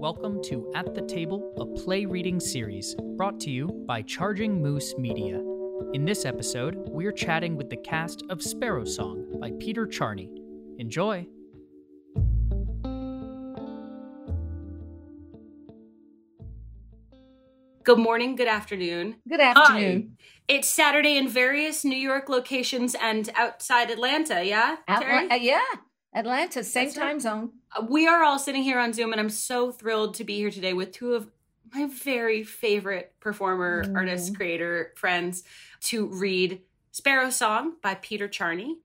Welcome to At the Table, a play reading series brought to you by Charging Moose Media. In this episode, we're chatting with the cast of Sparrow Song by Peter Charney. Enjoy! Good morning, good afternoon. Good afternoon. Hi. It's Saturday in various New York locations and outside Atlanta, yeah? Terry? Atla- uh, yeah, Atlanta, same That's right. time zone. Uh, We are all sitting here on Zoom, and I'm so thrilled to be here today with two of my very favorite performer, Mm. artist, creator friends to read Sparrow Song by Peter Charney.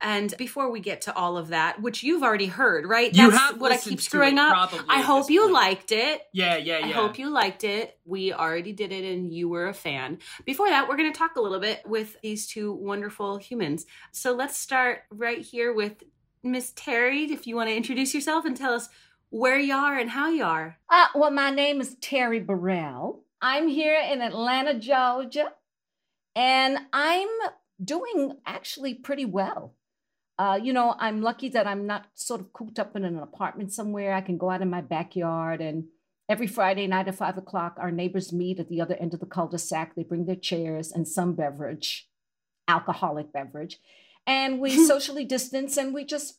And before we get to all of that, which you've already heard, right? You That's have what I keep screwing up. I hope you point. liked it. Yeah, yeah, yeah. I hope you liked it. We already did it and you were a fan. Before that, we're going to talk a little bit with these two wonderful humans. So let's start right here with Miss Terry. If you want to introduce yourself and tell us where you are and how you are. Uh, well, my name is Terry Burrell. I'm here in Atlanta, Georgia, and I'm doing actually pretty well. Uh, you know, I'm lucky that I'm not sort of cooped up in an apartment somewhere. I can go out in my backyard, and every Friday night at five o'clock, our neighbors meet at the other end of the cul-de-sac. They bring their chairs and some beverage, alcoholic beverage, and we socially distance and we just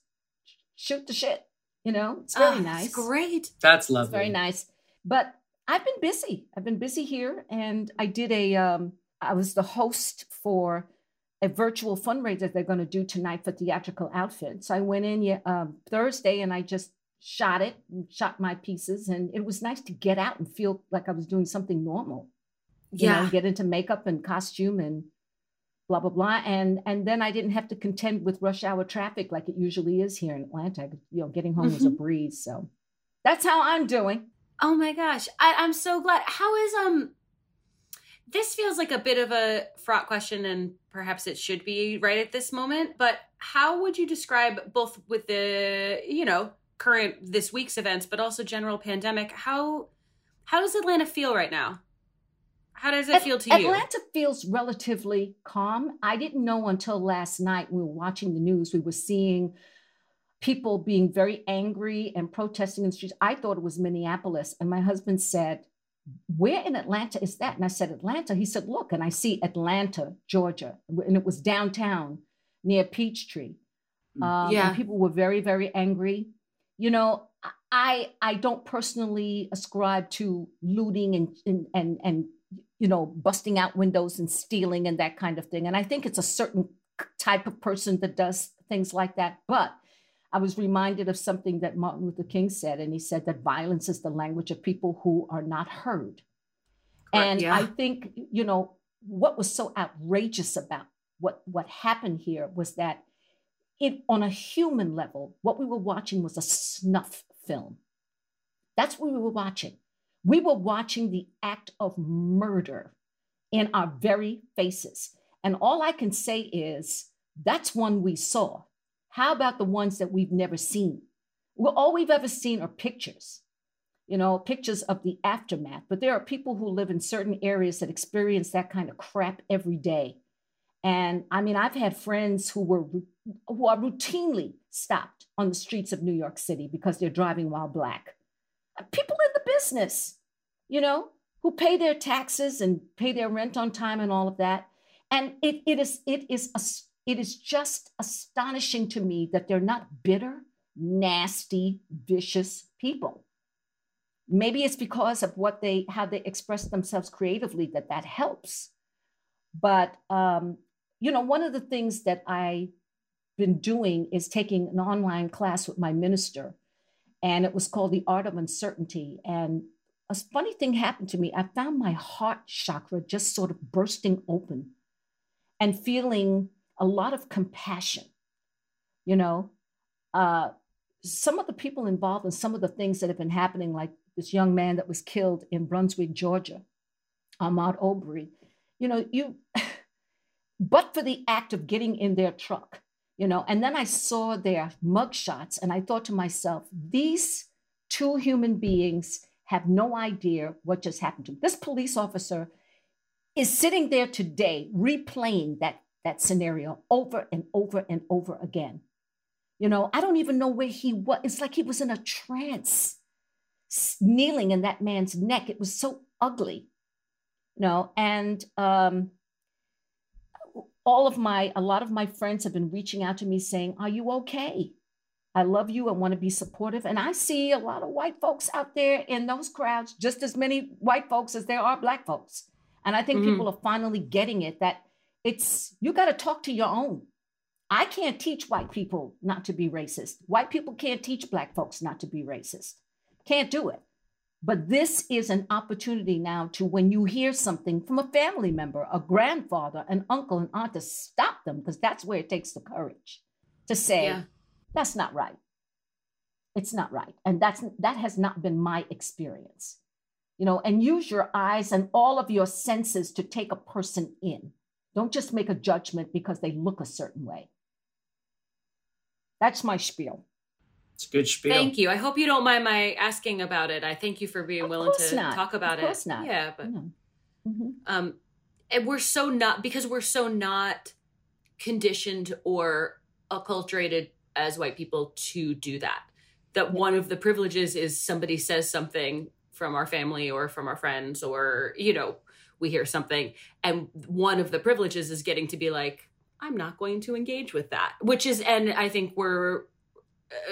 shoot the shit. You know, it's very Ah, nice. It's great. That's It's lovely. very nice. But I've been busy. I've been busy here, and I did a. Um, I was the host for a virtual fundraiser they're going to do tonight for theatrical outfit. So I went in yeah, um, Thursday and I just shot it, and shot my pieces, and it was nice to get out and feel like I was doing something normal. You Yeah. know, get into makeup and costume and blah blah blah, and and then I didn't have to contend with rush hour traffic like it usually is here in Atlanta. You know, getting home was a breeze. So that's how I'm doing. Oh my gosh. I, I'm so glad. How is, um, this feels like a bit of a fraught question and perhaps it should be right at this moment, but how would you describe both with the, you know, current this week's events, but also general pandemic, how, how does Atlanta feel right now? How does it At- feel to you? Atlanta feels relatively calm. I didn't know until last night we were watching the news. We were seeing people being very angry and protesting in the streets. I thought it was Minneapolis. And my husband said, Where in Atlanta is that? And I said, Atlanta. He said, Look, and I see Atlanta, Georgia. And it was downtown near Peachtree. Mm. Um, Yeah. and people were very, very angry. You know, I I don't personally ascribe to looting and and and, and you know busting out windows and stealing and that kind of thing. And I think it's a certain type of person that does things like that. But I was reminded of something that Martin Luther King said, and he said that violence is the language of people who are not heard. Correct, And yeah. I think you know what was so outrageous about what what happened here was that it on a human level, what we were watching was a snuff film. That's what we were watching. We were watching the act of murder in our very faces. And all I can say is that's one we saw. How about the ones that we've never seen? Well, all we've ever seen are pictures, you know, pictures of the aftermath. But there are people who live in certain areas that experience that kind of crap every day. And I mean, I've had friends who were who are routinely stopped on the streets of New York City because they're driving while black. People business, you know, who pay their taxes and pay their rent on time and all of that. And it, it is it is it is just astonishing to me that they're not bitter, nasty, vicious people. Maybe it's because of what they how they express themselves creatively that that helps. But um, you know, one of the things that I've been doing is taking an online class with my minister, and it was called The Art of Uncertainty. And a funny thing happened to me. I found my heart chakra just sort of bursting open and feeling a lot of compassion. You know, uh, some of the people involved in some of the things that have been happening, like this young man that was killed in Brunswick, Georgia, Ahmaud Arbery. You know, you, but for the act of getting in their truck, you know, and then I saw their mugshots and I thought to myself, these two human beings have no idea what just happened to them. This police officer is sitting there today replaying that, that scenario over and over and over again. You know, I don't even know where he was. It's like he was in a trance. kneeling in that man's neck. It was so ugly, you know. And um, all of my, a lot of my friends have been reaching out to me saying, "Are you okay? I love you. I want to be supportive." And I see a lot of white folks out there in those crowds, just as many white folks as there are black folks. And I think mm-hmm. people are finally getting it that it's you got to talk to your own. I can't teach white people not to be racist. White people can't teach black folks not to be racist. Can't do it. But this is an opportunity now to when you hear something from a family member, a grandfather, an uncle, an aunt, to stop them, because that's where it takes the courage to say, yeah. that's not right. It's not right. And that's that has not been my experience. You know, and use your eyes and all of your senses to take a person in. Don't just make a judgment because they look a certain way. That's my spiel. It's a good spiel. Thank you. I hope you don't mind my asking about it. I thank you for being of willing to not. talk about it. Of course not. Yeah, but mm-hmm. um, and we're so not because we're so not conditioned or acculturated as white people to do that. That one of the privileges is somebody says something from our family or from our friends or you know we hear something and one of the privileges is getting to be like i'm not going to engage with that which is and i think we're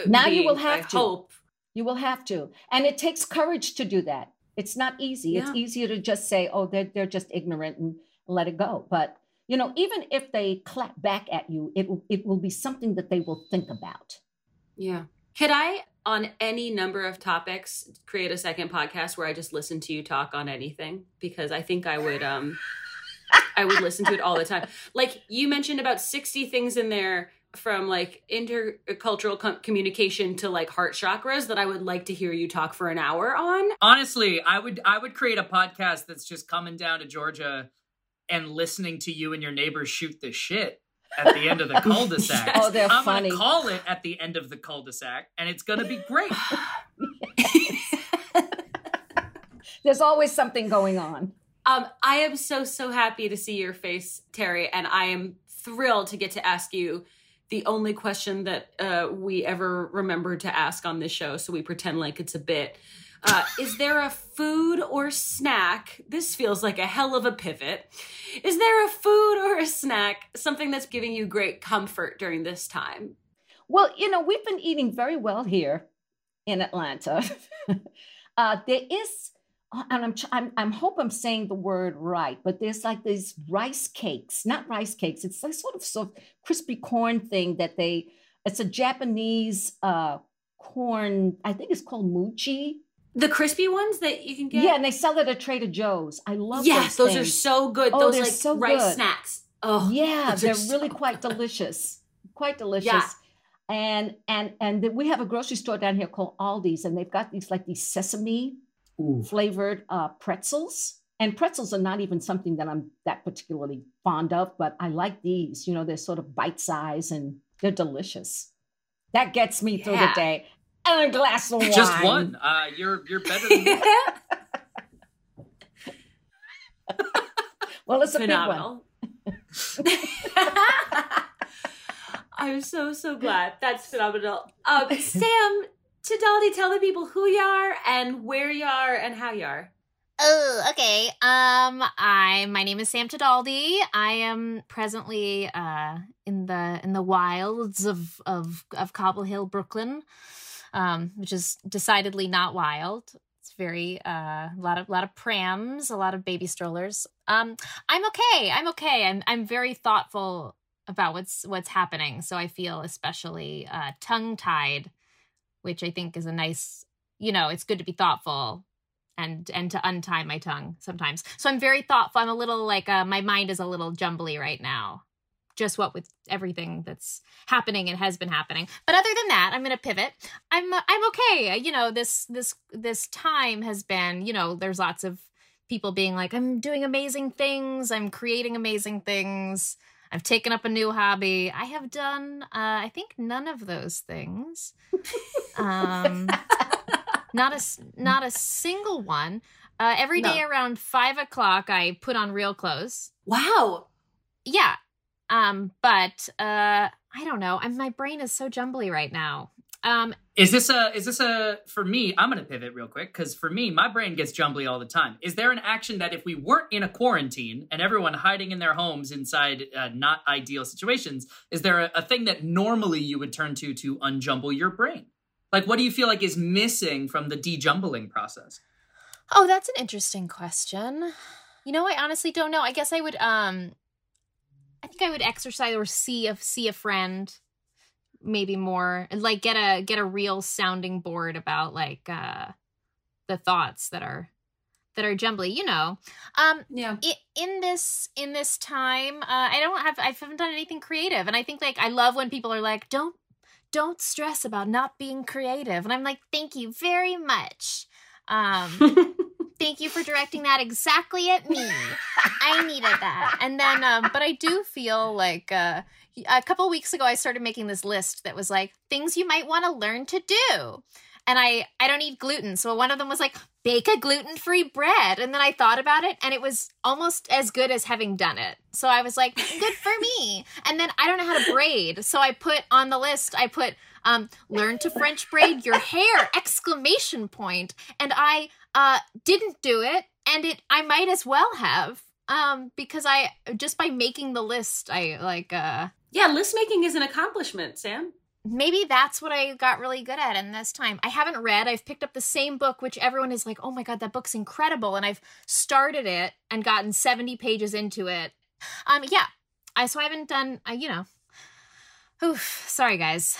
now being, you will have I to. hope. You will have to. And it takes courage to do that. It's not easy. Yeah. it's easier to just say oh they're, they're just ignorant and let it go. But you know even if they clap back at you it it will be something that they will think about. Yeah. Could i on any number of topics create a second podcast where I just listen to you talk on anything? Because I think I would um I would listen to it all the time. Like you mentioned about 60 things in there from like intercultural com- communication to like heart chakras that I would like to hear you talk for an hour on. Honestly, I would I would create a podcast that's just coming down to Georgia and listening to you and your neighbors shoot the shit at the end of the cul-de-sac. oh, they're I'm funny. gonna call it at the end of the cul-de-sac, and it's gonna be great. There's always something going on. Um, I am so so happy to see your face, Terry, and I am thrilled to get to ask you the only question that uh, we ever remember to ask on this show. So we pretend like it's a bit. Uh, is there a food or snack? This feels like a hell of a pivot. Is there a food or a snack, something that's giving you great comfort during this time? Well, you know, we've been eating very well here in Atlanta. uh, there is, and I'm, I'm, I'm hope I'm saying the word right, but there's like these rice cakes, not rice cakes. It's like sort of sort of crispy corn thing that they. It's a Japanese uh, corn. I think it's called mochi the crispy ones that you can get. Yeah, and they sell it at Trader Joe's. I love. Those. Yes, those, those are so good. Oh, those they're like so rice good. snacks. Oh, yeah, they're so really quite delicious. Quite delicious. Yeah. And and and we have a grocery store down here called Aldi's, and they've got these like these sesame Ooh. flavored uh, pretzels. And pretzels are not even something that I'm that particularly fond of, but I like these. You know, they're sort of bite size and they're delicious. That gets me through the day. And a glass of wine. Just one. Uh, you're you're better than me. Well, it's a phenomenal. I'm so so glad. That's phenomenal. Um, Sam, Tidaldi, tell the people who you are and where you are and how you are. Oh, okay. Um, I my name is Sam Tidaldi. I am presently uh in the in the wilds of of of Cobble Hill, Brooklyn, um, which is decidedly not wild. It's very uh a lot of lot of prams, a lot of baby strollers. Um, I'm okay. I'm okay. I'm I'm very thoughtful about what's what's happening. So I feel especially uh tongue tied, which I think is a nice. You know, it's good to be thoughtful and and to untie my tongue sometimes. So I'm very thoughtful. I'm a little like uh, my mind is a little jumbly right now. Just what with everything that's happening and has been happening. But other than that, I'm going to pivot. I'm uh, I'm okay. You know, this this this time has been, you know, there's lots of people being like I'm doing amazing things, I'm creating amazing things. I've taken up a new hobby. I have done uh I think none of those things. um not a not a single one. Uh, every day No. around five o'clock, I put on real clothes. Wow. Yeah, um, but uh, I don't know. I'm, my brain is so jumbly right now. Um, Is this a is this a for me? I'm gonna pivot real quick because for me, my brain gets jumbly all the time. Is there an action that if we weren't in a quarantine and everyone hiding in their homes inside uh, not ideal situations, is there a, a thing that normally you would turn to to unjumble your brain? Like, what do you feel like is missing from the dejumbling process? oh, that's an interesting question. You know, I honestly don't know. I guess I would um I think I would exercise or see a see a friend maybe more like get a get a real sounding board about like uh the thoughts that are that are jumbly, you know. Um Yeah. in this in this time uh, i don't have i haven't done anything creative. And i think like i love when people are like don't don't stress about not being creative. And i'm like thank you very much. Um thank you for directing that exactly at me. I needed that. And then um but i do feel like uh a couple weeks ago i started making this list that was like things you might want to learn to do. And i i don't eat gluten so one of them was like bake a gluten-free bread. And then i thought about it and it was almost as good as having done it. So i was like good for me. And then i don't know how to braid so i put on the list i put um learn to french braid your hair! exclamation point. And i uh didn't do it and it i might as well have um because i just by making the list i like uh yeah, list making is an accomplishment, Sam. maybe that's what I got really good at in this time. I haven't read. I've picked up the same book, which everyone is like, oh my God, that book's incredible. And I've started it and gotten 70 pages into it. Um, yeah. I, so I haven't done, uh, you know, oof, sorry guys.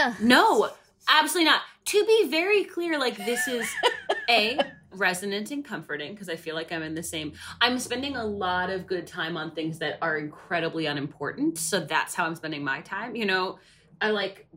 Ugh. No, absolutely not. To be very clear, like this is a resonant and comforting because I feel like I'm in the same. I'm spending a lot of good time on things that are incredibly unimportant. So that's how I'm spending my time. You know, I like.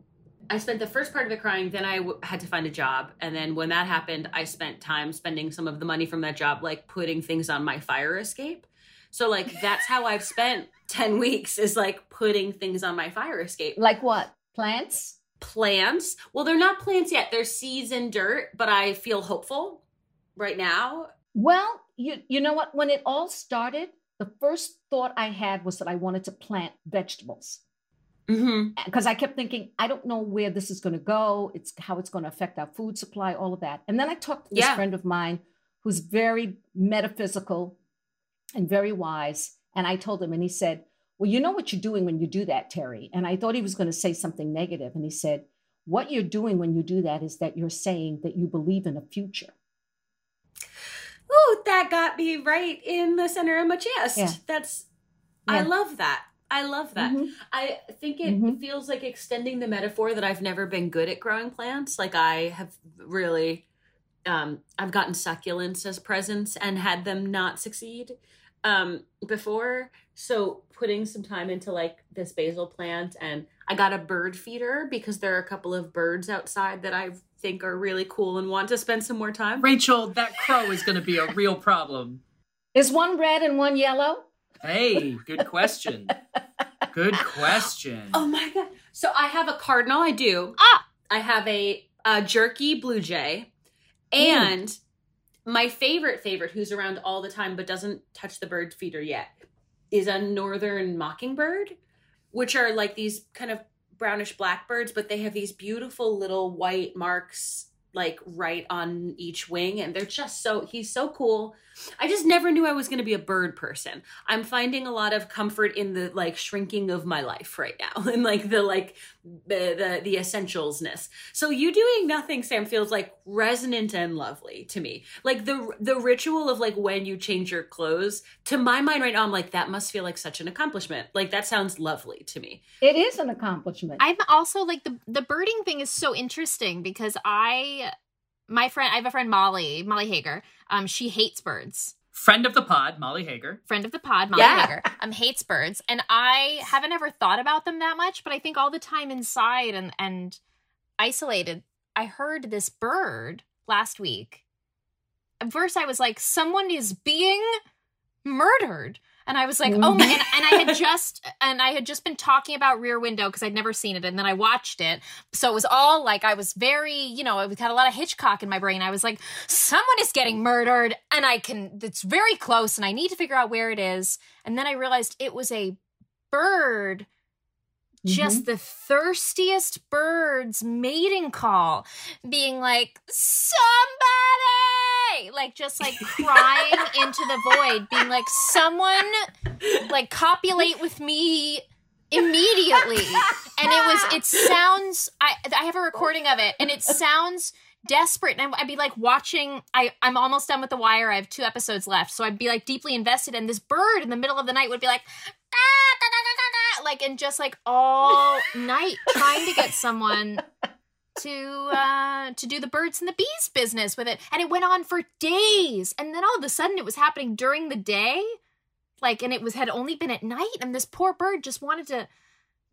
I spent the first part of it crying. Then I w- had to find a job, and then when that happened, I spent time spending some of the money from that job, like putting things on my fire escape. So like that's how I've spent ten weeks is like putting things on my fire escape Like what? Plants? plants. Well, they're not plants yet. They're seeds and dirt, but I feel hopeful right now. Well, you you know what? When it all started, the first thought I had was that I wanted to plant vegetables Mm-hmm. because I kept thinking, I don't know where this is going to go. It's how it's going to affect our food supply, all of that. And then I talked to this Yeah. friend of mine who's very metaphysical and very wise. And I told him, and he said, Well, you know what you're doing when you do that, Terry. And I thought he was going to say something negative. And he said, What you're doing when you do that is that you're saying that you believe in a future. Ooh, that got me right in the center of my chest. Yeah. That's, I love that. I love that. Mhm. I think it Mhm. feels like extending the metaphor that I've never been good at growing plants. Like I have really, um, I've gotten succulents as presents and had them not succeed um, before. So putting some time into like this basil plant, and I got a bird feeder because there are a couple of birds outside that I think are really cool and want to spend some more time. Rachel, that crow is going to be a real problem. Is one red and one yellow? Hey, good question. Good question. Oh my god! So I have a cardinal. I do. Ah! I have a, a jerky blue jay, and my favorite favorite, who's around all the time but doesn't touch the bird feeder yet, is a northern mockingbird, which are like these kind of brownish blackbirds, but they have these beautiful little white marks like right on each wing and they're just so he's so cool. I just never knew i was going to be a bird person. I'm finding a lot of comfort in the like shrinking of my life right now and like the like the the, the essentialsness. So you doing nothing sam feels like resonant and lovely to me. Like the the ritual of like when you change your clothes to my mind right now i'm like that must feel like such an accomplishment. Like that sounds lovely to me. It is an accomplishment. I'm also like the the birding thing is so interesting because I my friend I have a friend Molly Molly Hager. Um she hates birds Friend of the pod, Molly Hager. friend of the pod Molly Yeah. Hager um hates birds and I haven't ever thought about them that much but I think all the time inside and and isolated I heard this bird last week at first I was like someone is being murdered and I was like, mm. oh my, and, and I had just, and I had just been talking about Rear Window because I'd never seen it, and then I watched it, so it was all like I was very, you know, I had a lot of Hitchcock in my brain. I was like, someone is getting murdered, and I can, it's very close, and I need to figure out where it is. And then I realized it was a bird. Just mm-hmm. the thirstiest birds mating call being like somebody like just like crying into the void being like someone like copulate with me immediately. And it was it sounds i i have a recording of it and it sounds desperate and i'd be like watching i i'm almost done with the wire i have two episodes left so i'd be like deeply invested and this bird in the middle of the night would be like "Ah, da, da, da," like and just like all night trying to get someone to uh to do the birds and the bees business with it and it went on for days and then all of a sudden it was happening during the day like and it was had only been at night and this poor bird just wanted to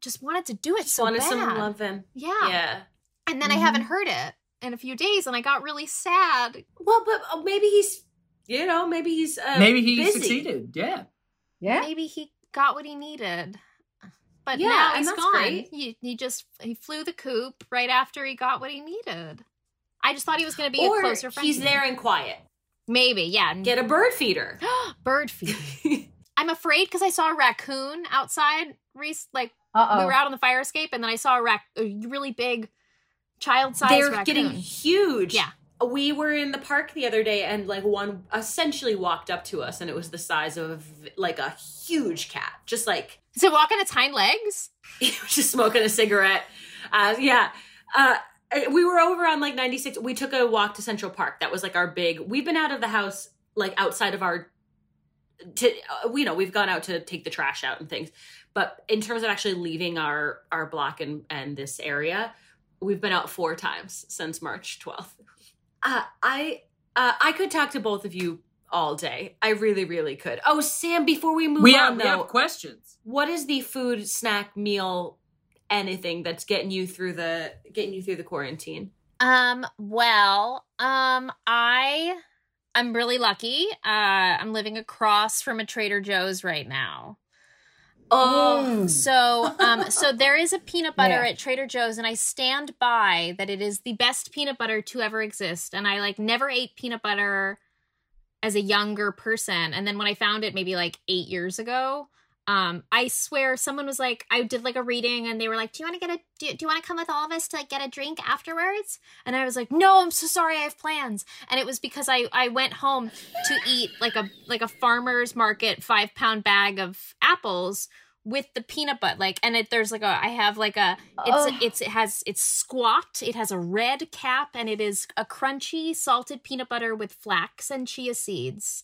just wanted to do it Just so wanted bad someone to love him. yeah. Yeah. and then i Mhm. haven't heard it in a few days and i got really sad Well, but uh, maybe he's, you know, maybe he's uh, Maybe he busy. succeeded. Yeah. Yeah. maybe he got what he needed but Yeah, now he's gone great. he, he just he flew the coop right after he got what he needed i just thought he was going to be Or a closer friend he's there and quiet. maybe yeah Get a bird feeder. bird feeder. i'm afraid because i saw a raccoon outside Reese, like Uh we were out on the fire escape and then i saw a, rac- a really big child-sized They're raccoon getting huge. Yeah. We were in the park the other day and like one essentially walked up to us and it was the size of like a huge cat. Just like is it walking its hind legs was just smoking a cigarette. Uh, yeah. Uh, we were over on like 96. We took a walk to Central Park. That was like our big. We've been out of the house like outside of our. To uh, you know, we've gone out to take the trash out and things, but in terms of actually leaving our our block and and this area, we've been out four times since March 12th. Uh, I uh, I could talk to both of you all day. I really, really could. Oh, Sam, before we move We on, have, we though, have questions. what is the food snack meal anything that's getting you through the getting you through the quarantine Um, well, um, I I'm really lucky. Uh I'm living across from a Trader Joe's right now. Oh Mm. So, um, so there is a peanut butter Yeah. at Trader Joe's, and I stand by that it is the best peanut butter to ever exist. And I like never ate peanut butter as a younger person, and then when I found it maybe like eight years ago, um, I swear someone was like, I did like a reading, and they were like, "Do you want to get a? Do you, do you want to come with all of us to like get a drink afterwards?" And I was like, "No, I'm so sorry, I have plans." And it was because I I went home to eat like a like a farmer's market five pound bag of apples with the peanut butter like and it there's like a i have like a it's it's it has it's squat it has a red cap and it is a crunchy salted peanut butter with flax and chia seeds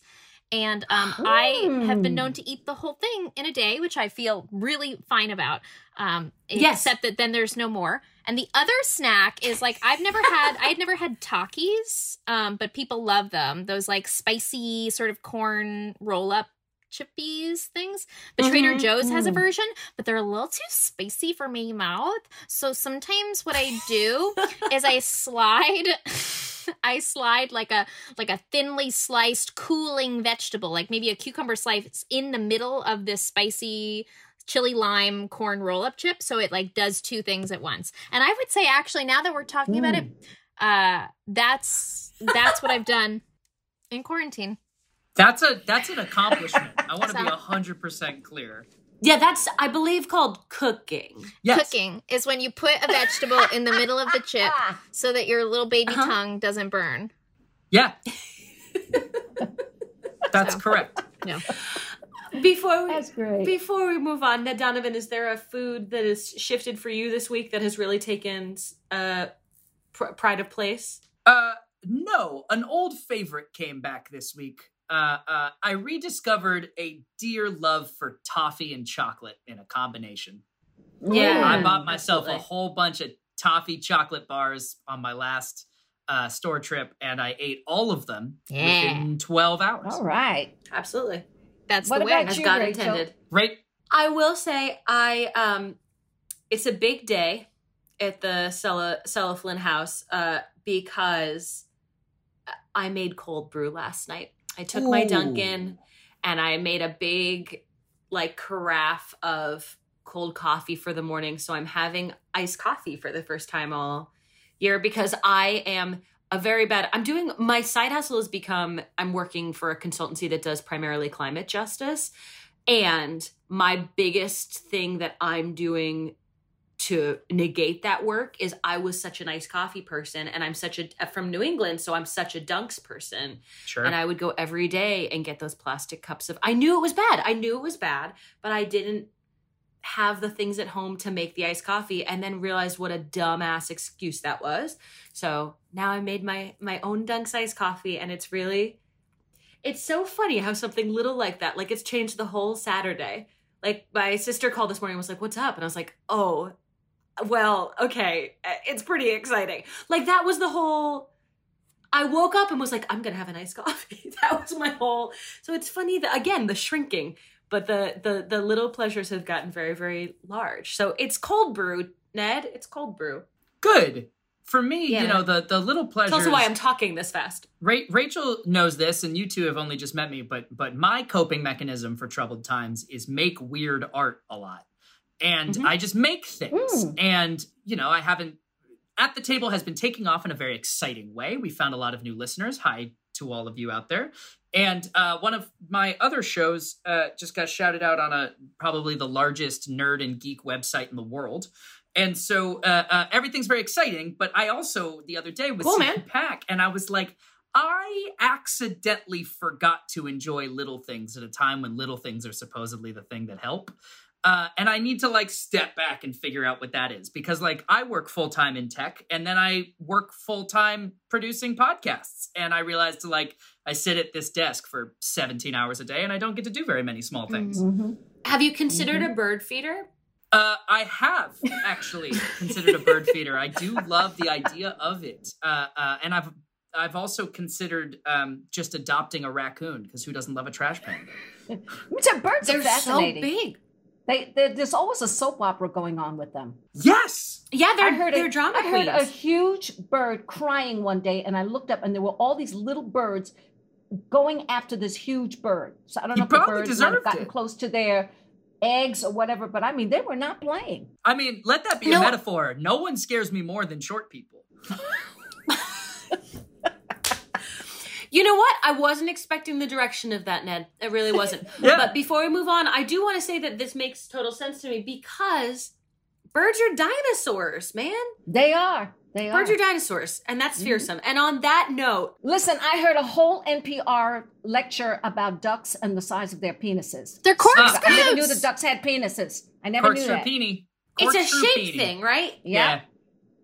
and um i have been known to eat the whole thing in a day which i feel really fine about um Yes. except that then there's no more and the other snack is like I've never had I had never had Takis, um, but people love them. Those like spicy sort of corn roll up chippies things. But Trader Mhm. Joe's has a Mm. version, but they're a little too spicy for my mouth. So sometimes what I do is I slide I slide like a like a thinly sliced cooling vegetable, like maybe a cucumber slice in the middle of this spicy chili lime corn roll up chip so it like does two things at once. And I would say actually now that we're talking about it, uh that's that's what I've done in quarantine. That's a that's an accomplishment. I want to be So- hundred percent clear. Yeah that's i believe called cooking Yes. Cooking is when you put a vegetable in the middle of the chip so that your little baby Uh-huh. tongue doesn't burn. Yeah. That's So. correct. No. before we That's great. before we move on ned donovan is there a food that has shifted for you this week that has really taken uh pr- pride of place Uh, no, an old favorite came back this week. Uh, uh, I rediscovered a dear love for toffee and chocolate in a combination. Yeah. I bought myself a whole bunch of toffee chocolate bars on my last uh, store trip, and I ate all of them Yeah. within 12 hours. All right. absolutely That's What the way. about as you, god Rachel? intended Right? I will say I um it's a big day at the Cella Cella Flynn house uh because I made cold brew last night. I took my Ooh. Dunkin' and I made a big like carafe of cold coffee for the morning. So I'm having iced coffee for the first time all year because I am a very bad I'm doing my side hustle has become I'm working for a consultancy that does primarily climate justice. And my biggest thing that I'm doing to negate that work is I was such an iced coffee person and I'm such a uh, from New England, so I'm such a dunks person. Sure. And I would go every day and get those plastic cups of I knew it was bad. I knew it was bad, but I didn't have the things at home to make the iced coffee and then realized what a dumbass excuse that was. So now I made my my own dunks iced coffee and it's really it's so funny how something little like that, like it's changed the whole Saturday. Like my sister called this morning and was like, What's up? And I was like, Oh, well, okay. Uh, it's pretty exciting. Like that was the whole I woke up and was like, I'm gonna have a nice coffee. that was my whole so it's funny that again, the shrinking, but the the the little pleasures have gotten very, very large. So it's cold brew, Ned. It's cold brew. Good. For me, Yeah. you know, the the little pleasures. It's also why I'm talking this fast. Ra- Rachel knows this, and you two have only just met me, but but my coping mechanism for troubled times is make weird art a lot, and Mhm. I just make things, Mm. and you know, I haven't. At the table has been taking off in a very exciting way. We found a lot of new listeners. Hi to all of you out there. And uh, one of my other shows uh, just got shouted out on a probably the largest nerd and geek website in the world. And so uh, uh, everything's very exciting. But I also the other day was Cool, man. pack, and I was like, I accidentally forgot to enjoy little things at a time when little things are supposedly the thing that help. Uh, and I need to like step back and figure out what that is because like I work full time in tech and then I work full time producing podcasts. And I realized like I sit at this desk for 17 hours a day and I don't get to do very many small things. Mhm. Have you considered a bird feeder? Uh, I have actually considered a bird feeder. I do love the idea of it, uh, uh, and I've I've also considered um, just adopting a raccoon because who doesn't love a trash panda? Let me birds They're are so fascinating. big. They, they, there's always a soap opera going on with them. Yes, Yeah, they're I heard they're a, drama I heard a huge bird crying one day, and I looked up, and there were all these little birds going after this huge bird. So I don't He know if the probably birds might have gotten it. close to their eggs or whatever, but I mean, they were not playing. I mean let that be No. a metaphor. No one scares me more than short people. You know what? I wasn't expecting the direction of that, Ned. I really wasn't. Yeah. But before we move on, I do want to say that this makes total sense to me because birds are dinosaurs, man. They are. They are. Birds are. are dinosaurs, and that's Mhm. fearsome. And on that note, Listen, I heard a whole NPR lecture about ducks and the size of their penises. They're Stop. I never knew the ducks had penises. I never knew that. peenie. it's a shape peenie. thing, right? Yeah.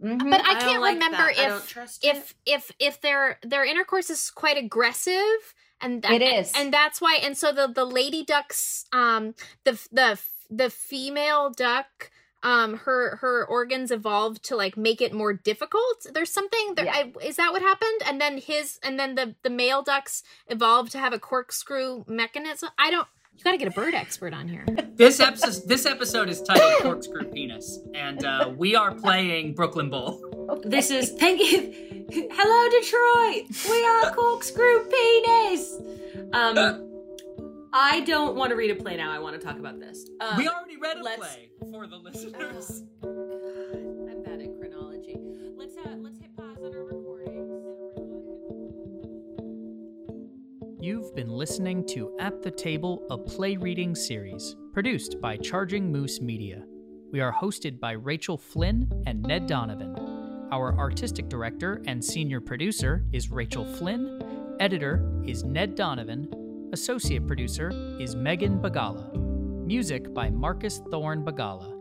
Mhm. But I I don't can't like remember that. If if if if their their intercourse is quite aggressive and that, It is. and that's why and so the the lady ducks um the the the female duck um her her organs evolved to like make it more difficult there's something there Yeah. I, is that what happened and then his and then the the male ducks evolved to have a corkscrew mechanism i don't you got to get a bird expert on here This episode this episode is titled Corkscrew Penis, and uh, we are playing Brooklyn Bowl. This is thank you. Hello, Detroit. We are corkscrew penis. Um, I don't want to read a play now. I want to talk about this. Um, we already read a play for the listeners. I'm You've been listening to At the Table, a play reading series, produced by Charging Moose Media. We are hosted by Rachel Flynn and Ned Donovan. Our artistic director and senior producer is Rachel Flynn. Editor is Ned Donovan. Associate producer is Megan Bagala. Music by Marcus Thorne Bagala.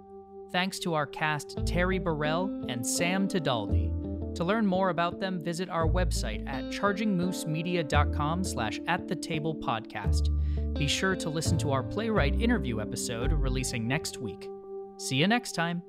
Thanks to our cast Terry Burrell and Sam Tadaldi. To learn more about them, visit our website at chargingmoosemedia.com slash at the table podcast. Be sure to listen to our playwright interview episode releasing next week. See you next time.